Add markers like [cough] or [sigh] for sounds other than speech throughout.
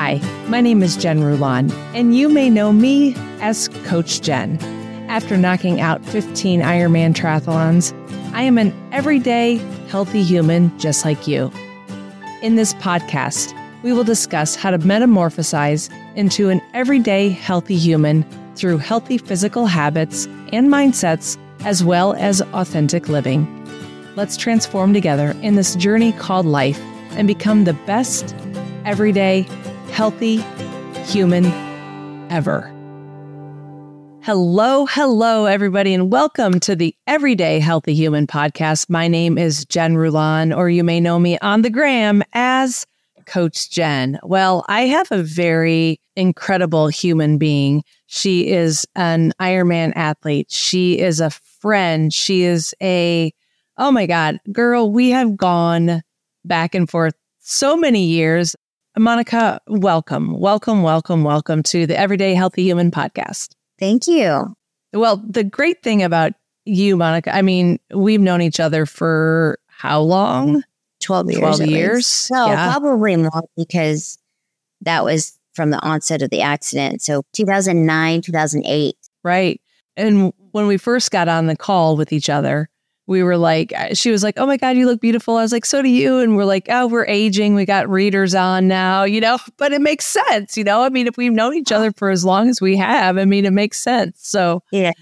Hi, my name is Jen Rulon, and you may know me as Coach Jen. After knocking out 15 Ironman triathlons, I am an everyday, healthy human just like you. In this podcast, we will discuss how to metamorphosize into an everyday, healthy human through healthy physical habits and mindsets, as well as authentic living. Let's transform together in this journey called life and become the best, everyday, healthy human ever. Hello, hello, everybody, and welcome to the Everyday Healthy Human podcast. My name is Jen Rulon, or you may know me on the gram as Coach Jen. Well, I have a very incredible human being. She is an Ironman athlete. She is a friend. She is a, oh my God, girl, we have gone back and forth so many years. Monica, welcome, welcome, welcome, welcome to the Everyday Healthy Human podcast. Thank you. Well, the great thing about you, Monica, I mean, we've known each other for how long? 12 years. 12 years. No, Yeah. probably more because that was from the onset of the accident. So 2009, 2008. Right. And when we first got on the call with each other, we were like, uh, she was like, oh my God, you look beautiful. I was like, so do you. And we're like, oh, we're aging. We got readers on now, you know, [laughs] but it makes sense, you know? I mean, if we've known each other for as long as we have, I mean, it makes sense. So, Yeah.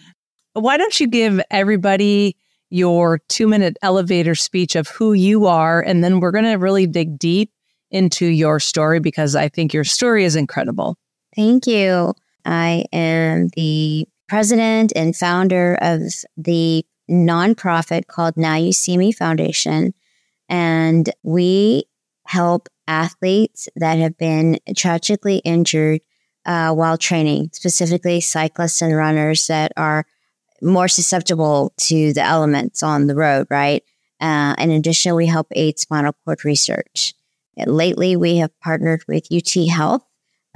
why don't you give everybody your two minute elevator speech of who you are? And then we're going to really dig deep into your story because I think your story is incredible. Thank you. I am the president and founder of the nonprofit called Now You See Me Foundation. And we help athletes that have been tragically injured uh, while training, specifically cyclists and runners that are more susceptible to the elements on the road, right? Uh, in addition, we help aid spinal cord research. Lately, we have partnered with UT Health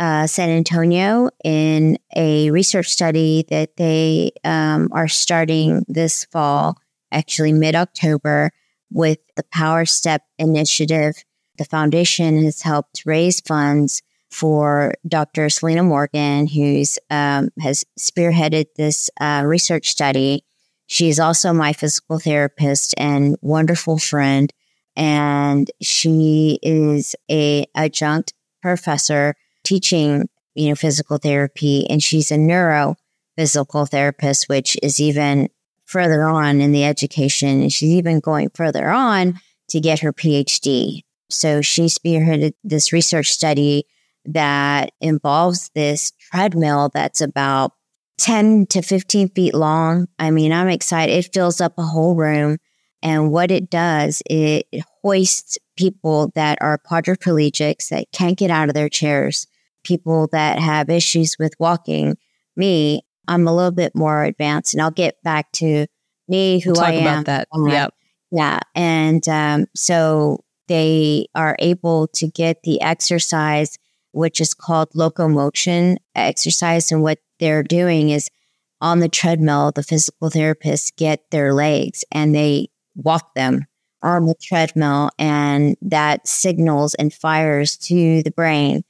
uh, San Antonio in a research study that they um, are starting this fall, actually mid October, with the Power Step initiative. The foundation has helped raise funds for Dr. Selena Morgan, who's um, has spearheaded this uh, research study. She is also my physical therapist and wonderful friend, and she is a adjunct professor teaching, you know, physical therapy, and she's a neuro physical therapist, which is even further on in the education. And she's even going further on to get her PhD. So she spearheaded this research study that involves this treadmill that's about 10 to 15 feet long. I mean, I'm excited. It fills up a whole room. And what it does, it, it hoists people that are quadriplegics that can't get out of their chairs, people that have issues with walking. Me, I'm a little bit more advanced, and I'll get back to me, who Talk I am. about that. Yep. Yeah. And um, so they are able to get the exercise, which is called locomotion exercise. And what they're doing is on the treadmill, the physical therapists get their legs and they walk them on the treadmill. And that signals and fires to the brain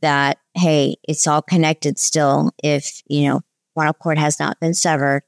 that, hey, it's all connected still if, you know, spinal cord has not been severed.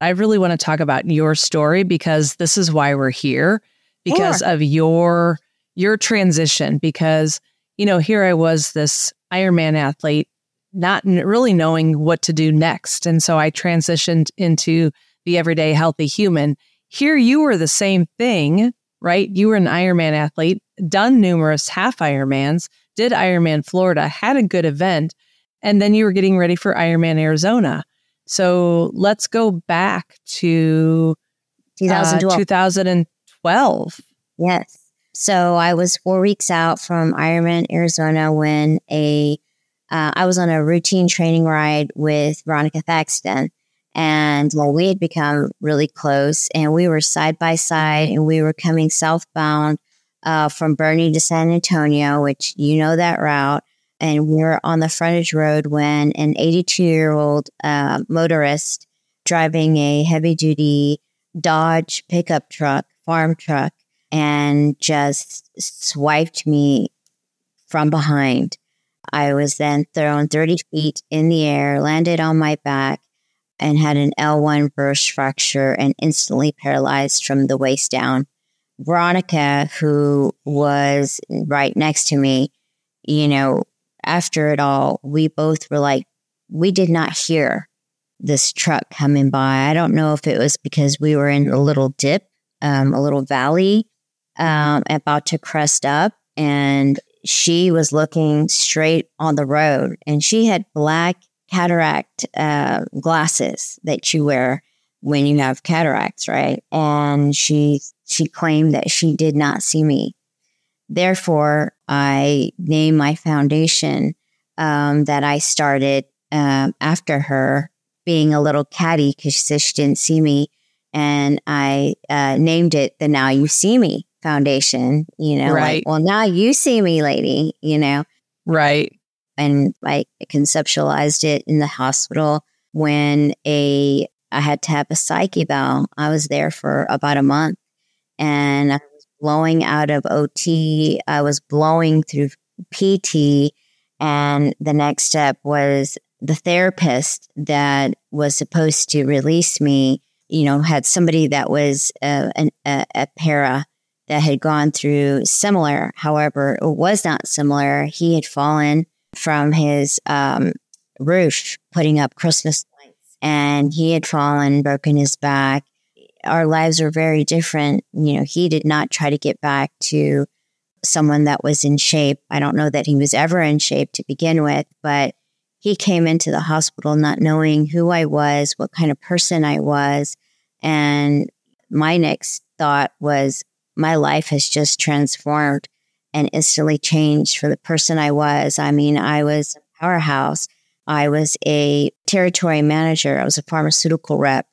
I really want to talk about your story because this is why we're here because of your your transition because you know here I was this Ironman athlete not really knowing what to do next and so I transitioned into the everyday healthy human here you were the same thing right you were an Ironman athlete done numerous half Ironmans did Ironman Florida had a good event and then you were getting ready for Ironman Arizona so let's go back to uh, 2012. 2012. Yes. So I was four weeks out from Ironman Arizona when a uh, I was on a routine training ride with Veronica Thaxton, and well, we had become really close, and we were side by side, and we were coming southbound uh, from Boerne to San Antonio, which you know that route, and we were on the frontage road when an 82 year old uh, motorist driving a heavy duty Dodge pickup truck, farm truck, and just swiped me from behind. I was then thrown 30 feet in the air, landed on my back, and had an L1 burst fracture and instantly paralyzed from the waist down. Veronica, who was right next to me, you know, after it all, we both were like, we did not hear this truck coming by. I don't know if it was because we were in a little dip, um, a little valley, um, about to crest up, and she was looking straight on the road, and she had black cataract uh, glasses that you wear when you have cataracts, right? And she she claimed that she did not see me. Therefore, I named my foundation um, that I started um, after her being a little catty because she said she didn't see me. And I uh, named it the Now You See Me Foundation, you know, Right. like, well, now you see me, lady, you know, Right. And I conceptualized it in the hospital when a I had to have a psych eval. I was there for about a month and I was blowing out of OT. I was blowing through PT. And the next step was the therapist that was supposed to release me, you know, had somebody that was uh, an, a, a para that had gone through similar. However, it was not similar. He had fallen from his um, roof putting up Christmas lights and he had fallen, broken his back. Our lives were very different. You know, he did not try to get back to someone that was in shape. I don't know that he was ever in shape to begin with, but he came into the hospital not knowing who I was, what kind of person I was. And my next thought was, my life has just transformed and instantly changed for the person I was. I mean, I was a powerhouse. I was a territory manager. I was a pharmaceutical rep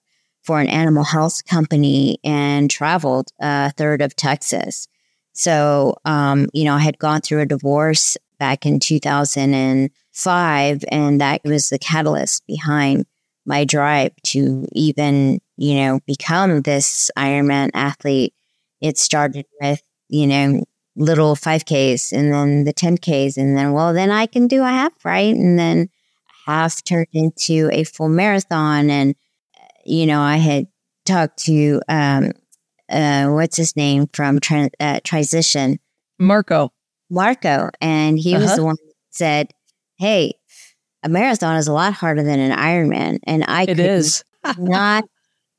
for an animal health company and traveled a third of Texas. So, um, you know, I had gone through a divorce back in 2005, and that was the catalyst behind my drive to even, you know, become this Ironman athlete. It started with, you know, little 5Ks and then the 10Ks, and then, well, then I can do a half, right? And then half turned into a full marathon. And, you know, I had talked to, um, uh, what's his name from Tran uh, Transition, Marco. Marco, and he was Uh-huh. the one that said, "Hey, a marathon is a lot harder than an Ironman," and I It could is. not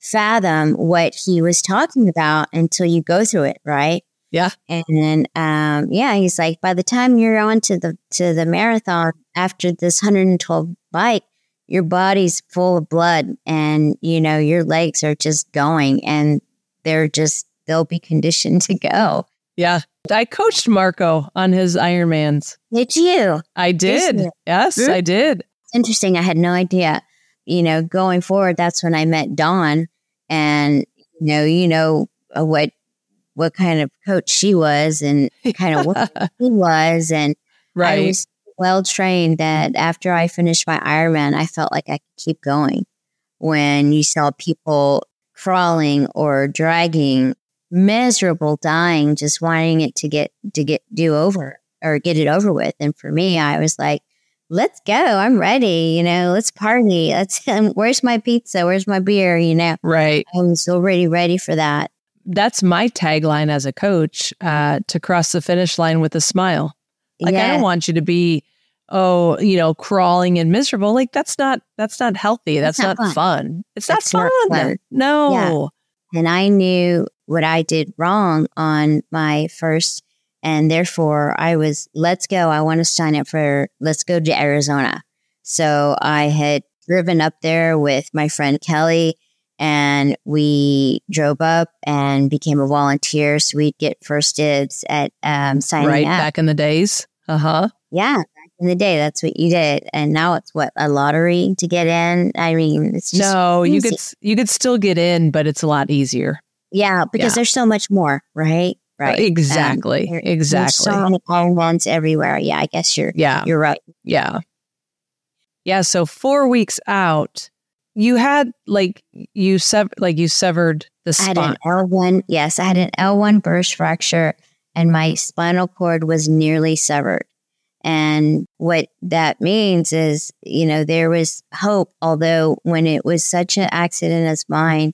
fathom what he was talking about until you go through it, right? Yeah. And then, um, yeah, he's like, by the time you're on to the to the marathon after this 112 bike, your body's full of blood, and you know your legs are just going, and they're just they'll be conditioned [laughs] to go. Yeah. I coached Marco on his Ironmans. Did you? I did. Yes, Hmm? I did. interesting. I had no idea. You know, going forward, that's when I met Dawn, and you know, you know uh, what what kind of coach she was, and [laughs] kind of what he was, and I right. was well trained that after I finished my Ironman, I felt like I could keep going. When you saw people crawling or dragging, miserable, dying, just wanting it to get to get do over or get it over with, and for me, I was like let's go. I'm ready. You know, let's party. Let's, [laughs] where's my pizza? Where's my beer? You know, right. I'm so ready, ready for that. That's my tagline as a coach uh, to cross the finish line with a smile. Like I don't want you to be, oh, you know, crawling and miserable. Like that's not that's not healthy. That's, That's not, not fun. It's That's not fun. fun. No. And I knew what I did wrong on my first, and therefore I was, let's go. I want to sign up for, let's go to Arizona. So I had driven up there with my friend Kelly, and we drove up and became a volunteer. So we'd get first dibs at um, signing Right up. back in the days. Uh huh. Yeah, back in the day, that's what you did, and now it's what a lottery to get in. I mean, it's just No, you could you could still get in, but it's a lot easier. yeah, because Yeah. there's so much more, right? Right, Exactly. there- exactly. There's so many ones everywhere. Yeah, I guess you're yeah. you're right. Yeah. Yeah. So four weeks out, you had like you sev- like you severed the I had spine. an L one. Yes, I had an L one burst fracture, and my spinal cord was nearly severed. And what that means is, you know, there was hope, although when it was such an accident as mine,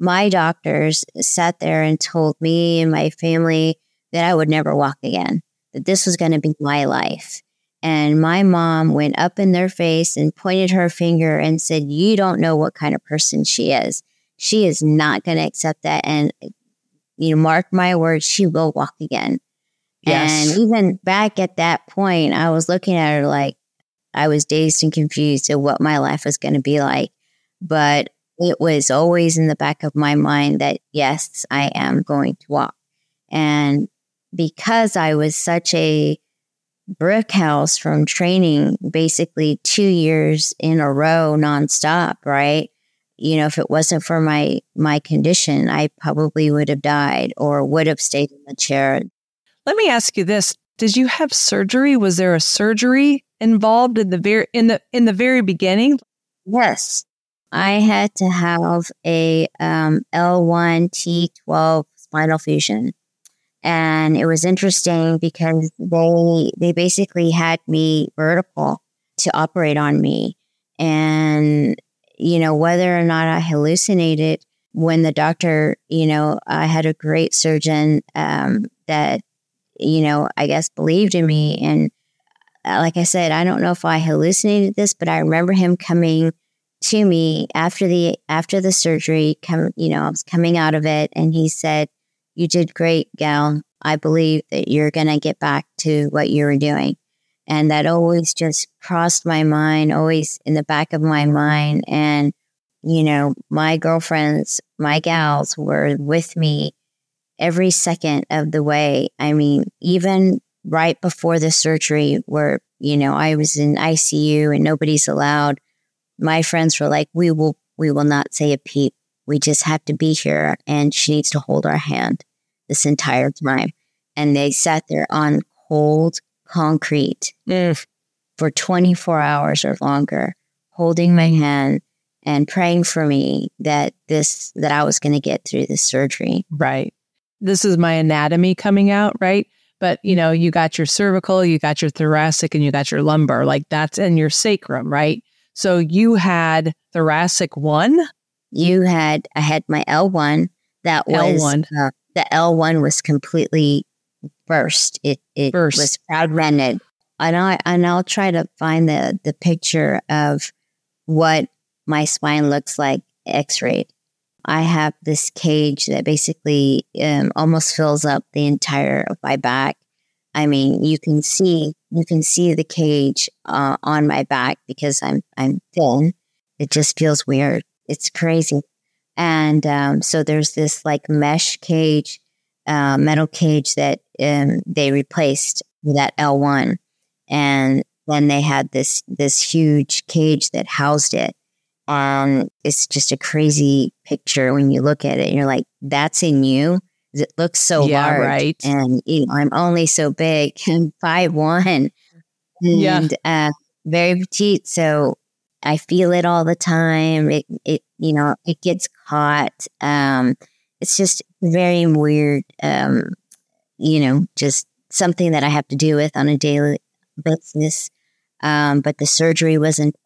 my doctors sat there and told me and my family that I would never walk again, that this was going to be my life. And my mom went up in their face and pointed her finger and said, You don't know what kind of person she is. She is not going to accept that. And, you know, mark my words, she will walk again. Yes. And even back at that point, I was looking at her like I was dazed and confused at what my life was going to be like. But it was always in the back of my mind that, yes, I am going to walk. And because I was such a brick house from training basically two years in a row nonstop, right? You know, if it wasn't for my my condition, I probably would have died or would have stayed in the chair. Let me ask you this. Did you have surgery? Was there a surgery involved in the very in the in the very beginning? Yes. I had to have a um, L1 T12 spinal fusion. And it was interesting because they they basically had me vertical to operate on me. And, you know, whether or not I hallucinated when the doctor, you know, I had a great surgeon um, that, you know, I guess believed in me. And uh, like I said, I don't know if I hallucinated this, but I remember him coming to me after the after the surgery come you know i was coming out of it and he said you did great, gal. I believe that you're going to get back to what you were doing. And that always just crossed my mind, always in the back of my mind. And, you know, my girlfriends, my gals were with me every second of the way. I mean, even right before the surgery, where, you know, I was in ICU and nobody's allowed, my friends were like, we will, we will not say a peep we just have to be here and she needs to hold our hand this entire time. And they sat there on cold concrete mm. for 24 hours or longer, holding my hand and praying for me that this, that I was going to get through the surgery. Right. This is my anatomy coming out, right? But you know, you got your cervical, you got your thoracic, and you got your lumbar. Like that's in your sacrum, right? So you had thoracic one you had I had my L1 that was L1. Uh, the L1 was completely burst. It it burst. was fragmented. And I and I'll try to find the the picture of what my spine looks like x-rayed. I have this cage that basically um, almost fills up the entire of my back. I mean, you can see you can see the cage uh, on my back because I'm I'm thin. It just feels weird. It's crazy. And um, so there's this like mesh cage, uh, metal cage that um, they replaced that L1. And then they had this this huge cage that housed it. Um, it's just a crazy picture when you look at it. You're like, that's in you. It looks so yeah, large, right. and you know, I'm only so big, [laughs] I'm five one, and yeah. uh, very petite. So I feel it all the time. It, it, you know, it gets caught. Um, it's just very weird. Um, you know, just something that I have to deal with on a daily basis. Um, but the surgery wasn't,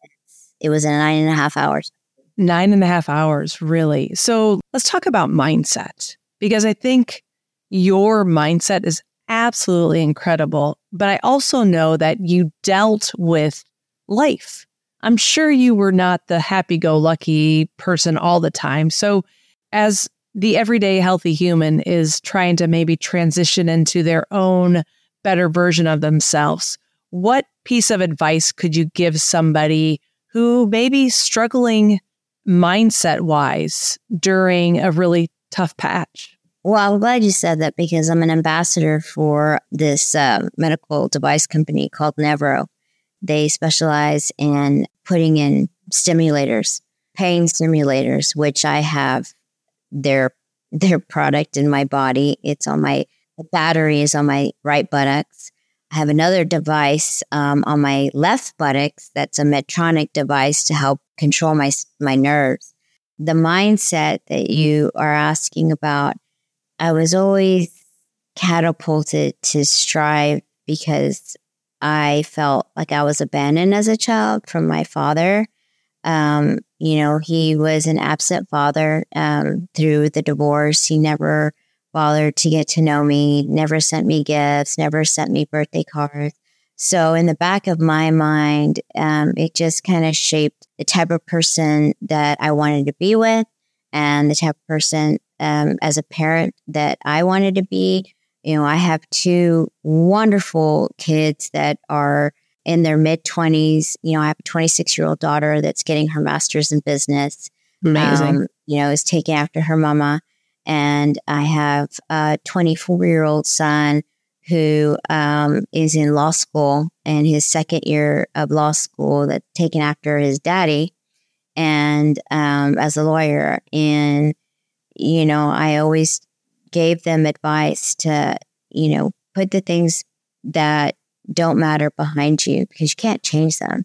it was in nine and a half hours. Nine and a half hours, really. So let's talk about mindset because I think your mindset is absolutely incredible. But I also know that you dealt with life I'm sure you were not the happy go lucky person all the time. So, as the everyday healthy human is trying to maybe transition into their own better version of themselves, what piece of advice could you give somebody who may be struggling mindset wise during a really tough patch? Well, I'm glad you said that because I'm an ambassador for this uh, medical device company called Nevro. They specialize in putting in stimulators, pain stimulators, which I have their their product in my body. It's on my the battery is on my right buttocks. I have another device um, on my left buttocks that's a Medtronic device to help control my my nerves. The mindset that you are asking about, I was always catapulted to strive because I felt like I was abandoned as a child from my father. Um, you know, he was an absent father um, through the divorce. He never bothered to get to know me, never sent me gifts, never sent me birthday cards. So, in the back of my mind, um, it just kind of shaped the type of person that I wanted to be with and the type of person um, as a parent that I wanted to be. You know, I have two wonderful kids that are in their mid 20s. You know, I have a 26 year old daughter that's getting her master's in business. Amazing. Um, you know, is taking after her mama. And I have a 24 year old son who um, is in law school and his second year of law school that's taken after his daddy and um, as a lawyer. And, you know, I always gave them advice to, you know, put the things that don't matter behind you because you can't change them.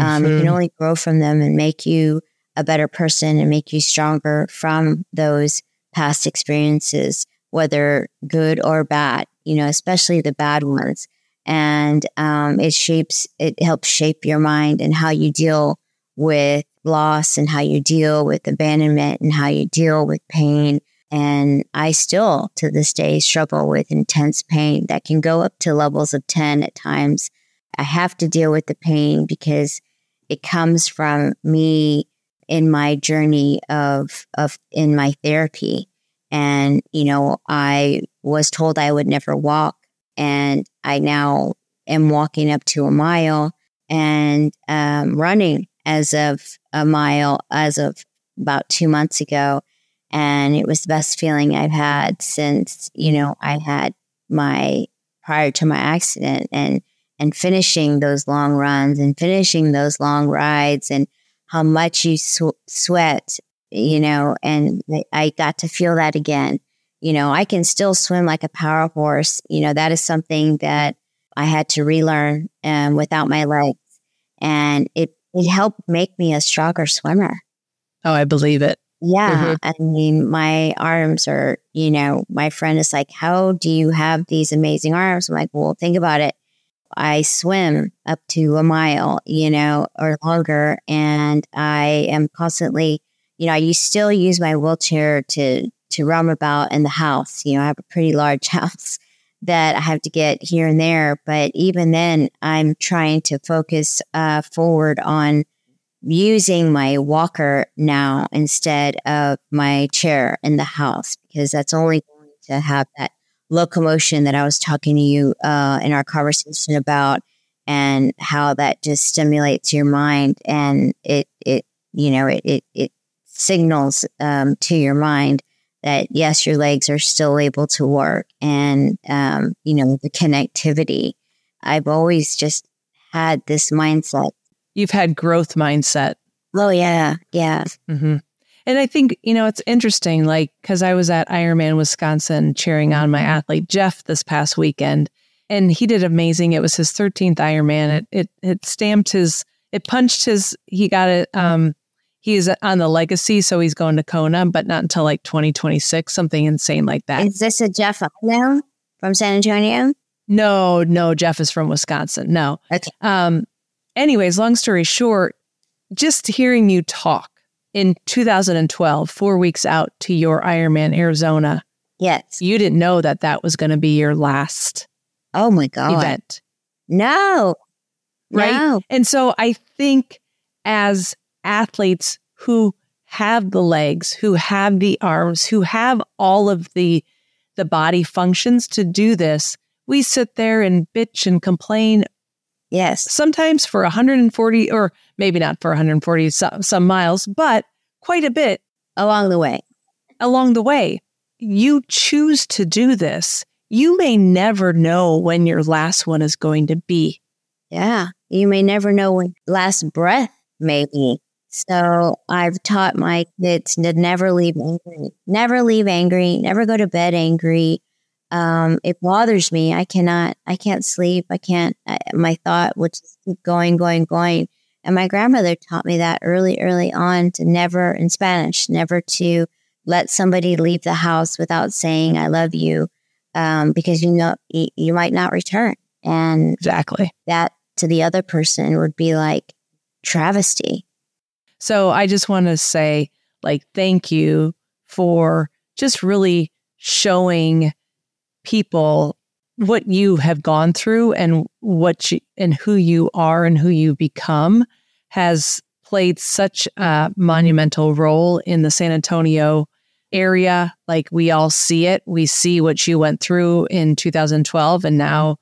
Um, you can only grow from them and make you a better person and make you stronger from those past experiences, whether good or bad you know, especially the bad ones. And um, it shapes, it helps shape your mind and how you deal with loss and how you deal with abandonment and how you deal with pain. And I still to this day struggle with intense pain that can go up to levels of 10 at times. I have to deal with the pain because it comes from me in my journey of, of in my therapy. And, you know, I was told I would never walk. And I now am walking up to a mile and um, running as of a mile as of about two months ago. And it was the best feeling I've had since, you know, I had my prior to my accident and and finishing those long runs and finishing those long rides and how much you sw- sweat you know, and I got to feel that again. You know, I can still swim like a power horse. You know, that is something that I had to relearn um, without my legs. And it, it helped make me a stronger swimmer. Oh, I believe it. Yeah. Mm-hmm. I mean, my arms are, you know, my friend is like, How do you have these amazing arms? I'm like, Well, think about it. I swim up to a mile, you know, or longer, and I am constantly you know, I still use my wheelchair to to roam about in the house. You know, I have a pretty large [laughs] house that I have to get here and there, but even then, I'm trying to focus uh, forward on using my walker now instead of my chair in the house because that's only going to have that locomotion that I was talking to you uh, in our conversation about and how that just stimulates your mind and it it you know it it, it signals um, to your mind that yes, your legs are still able to work and, um, you know, the connectivity. I've always just had this mindset. You've had growth mindset. Oh, yeah. Yeah. Mm-hmm. And I think, you know, it's interesting, like, because I was at Ironman Wisconsin cheering on my athlete, Jeff, this past weekend, and he did amazing. It was his 13th Ironman. It, it, it stamped his, it punched his, he got it, um, he's on the legacy, so he's going to Kona, but not until like 2026, something insane like that. Is this a Jeff now from San Antonio? No, no, Jeff is from Wisconsin. No. Okay. Um, anyways, long story short, just hearing you talk in 2012, four weeks out to your Ironman Arizona. Yes. You didn't know that that was going to be your last. Oh my God. Event. No. Right. No. And so I think as athletes who have the legs, who have the arms, who have all of the the body functions to do this. We sit there and bitch and complain. Yes. Sometimes for 140 or maybe not for 140 some, some miles, but quite a bit along the way. Along the way. You choose to do this. You may never know when your last one is going to be. Yeah. You may never know when last breath may be. So I've taught my kids to never leave angry, never leave angry, never go to bed angry. Um, it bothers me. I cannot, I can't sleep. I can't, I, my thought would just keep going, going, going. And my grandmother taught me that early, early on to never, in Spanish, never to let somebody leave the house without saying, I love you, um, because you know, you, you might not return. And exactly that to the other person would be like travesty. So I just want to say, like, thank you for just really showing people what you have gone through and what you and who you are and who you become has played such a monumental role in the San Antonio area. Like we all see it. We see what you went through in 2012 and now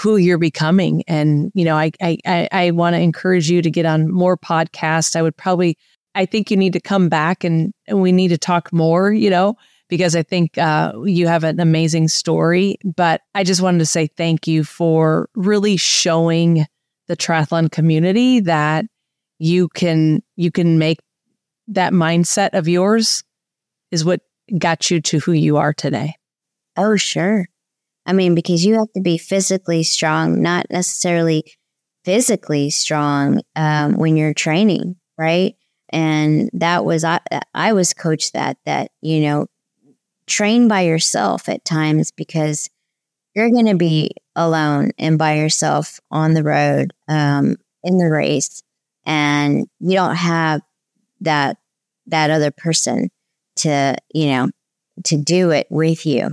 who you're becoming. And, you know, I I I, want to encourage you to get on more podcasts. I would probably I think you need to come back and, and we need to talk more, you know, because I think uh, you have an amazing story. But I just wanted to say thank you for really showing the triathlon community that you can you can make that mindset of yours is what got you to who you are today. Oh, sure. I mean, because you have to be physically strong, not necessarily physically strong um, when you're training, right? And that was I. I was coached that that you know train by yourself at times because you're going to be alone and by yourself on the road um, in the race and you don't have that that other person to you know to do it with you.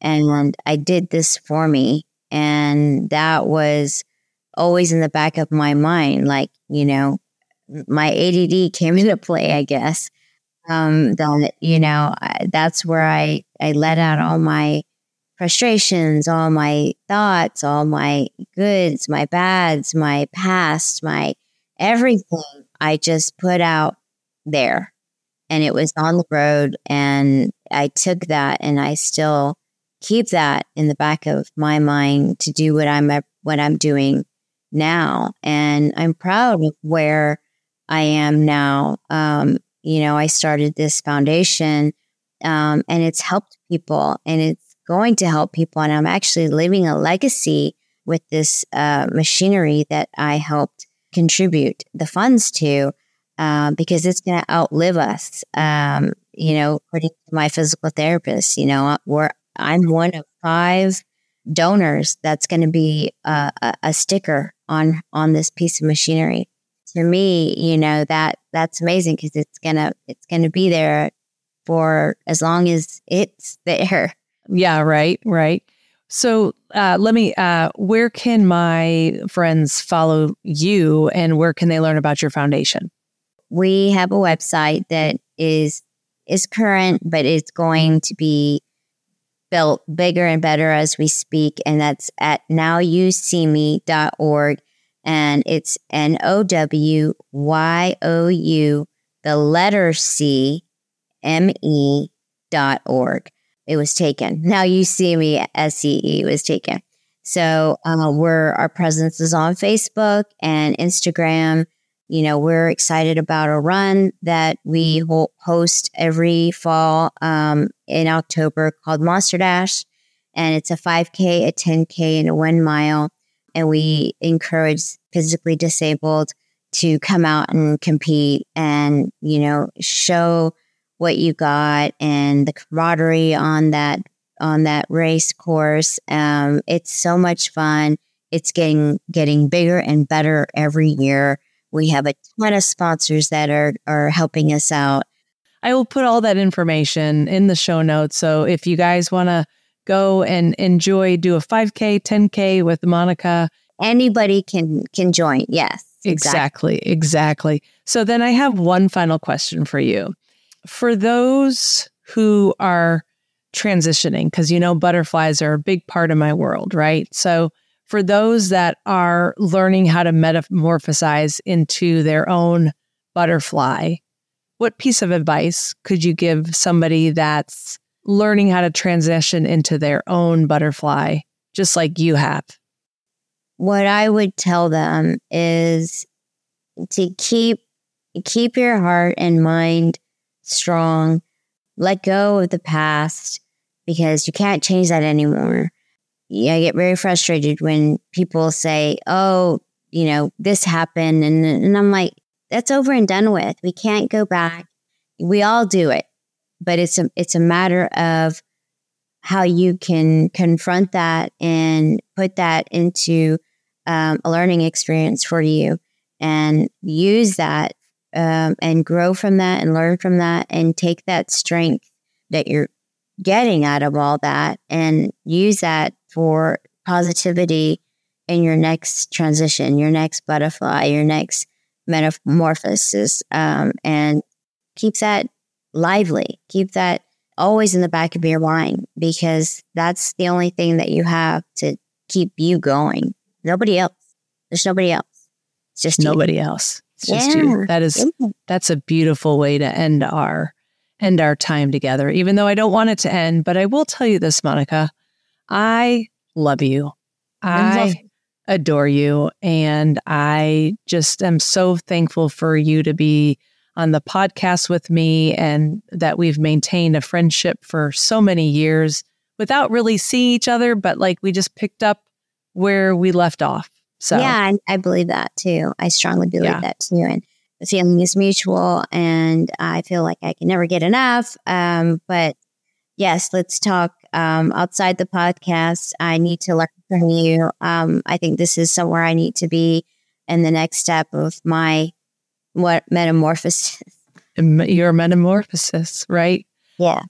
And i did this for me and that was always in the back of my mind like you know my add came [laughs] into play i guess um, that you know that's where I I let out all my frustrations, all my thoughts, all my goods, my bads, my past, my everything. I just put out there, and it was on the road, and I took that, and I still keep that in the back of my mind to do what I'm what I'm doing now, and I'm proud of where I am now. Um, you know, I started this foundation um, and it's helped people and it's going to help people. And I'm actually leaving a legacy with this uh, machinery that I helped contribute the funds to uh, because it's going to outlive us. Um, you know, according to my physical therapist, you know, where I'm one of five donors that's going to be a, a sticker on on this piece of machinery to me, you know, that that's amazing because it's gonna it's gonna be there for as long as it's [laughs] there. Yeah, right, right. So uh, let me. Uh, where can my friends follow you, and where can they learn about your foundation? We have a website that is is current, but it's going to be built bigger and better as we speak, and that's at nowyoucme.org and it's N O W Y O U, the letter C, M E dot org. It was taken. Now you see me, S E E was taken. So uh, we're our presence is on Facebook and Instagram. You know, we're excited about a run that we host every fall um, in October called Monster Dash. And it's a 5K, a 10K, and a one mile and we encourage physically disabled to come out and compete and you know show what you got and the camaraderie on that on that race course. Um, it's so much fun. It's getting getting bigger and better every year. We have a ton of sponsors that are are helping us out. I will put all that information in the show notes. So if you guys want to go and enjoy, do a 5K, 10K with Monica. Anybody can can join. Yes. Exactly. exactly. Exactly. So then I have one final question for you. For those who are transitioning, because you know butterflies are a big part of my world, right? So for those that are learning how to metamorphosize into their own butterfly, what piece of advice could you give somebody that's learning how to transition into their own butterfly, just like you have? What I would tell them is to keep keep your heart and mind strong. Let go of the past because you can't change that anymore. Yeah, I get very frustrated when people say, "Oh, you know, this happened," and and I'm like, "That's over and done with. We can't go back. We all do it but it's a it's a matter of how you can confront that and put that into um, a learning experience for you and use that um, and grow from that and learn from that and take that strength that you're getting out of all that and use that for positivity in your next transition, your next butterfly, your next metamorphosis, um, and keep that lively. Keep that always in the back of your mind because that's the only thing that you have to keep you going. Nobody else. There's nobody else. It's just nobody you. else. It's just yeah. you. That is that's a beautiful way to end our end our time together. Even though I don't want it to end, but I will tell you this, Monica. I love you. I adore you. And I just am so thankful for you to be on the podcast with me and that we've maintained a friendship for so many years without really seeing each other, but like we just picked up where we left off. So, yeah, I, I believe that too. I strongly believe yeah. that too. And the feeling is mutual, and I feel like I can never get enough. Um, but yes, let's talk um, outside the podcast. I need to learn from you. Um, I think this is somewhere I need to be in the next step of my what metamorphosis. Your metamorphosis, right? Yeah.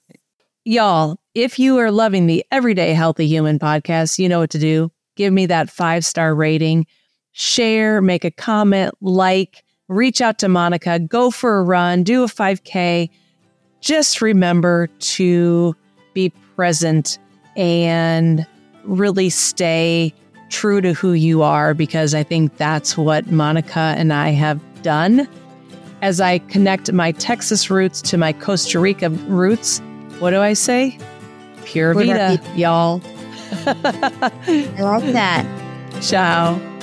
Y'all, if you are loving the Everyday Healthy Human podcast, you know what to do. Give me that five star rating, share, make a comment, like, reach out to Monica, go for a run, do a 5K. Just remember to be present and really stay true to who you are because I think that's what Monica and I have done. As I connect my Texas roots to my Costa Rica roots, what do I say? Pura Vida, y'all. I like that. [laughs] Ciao.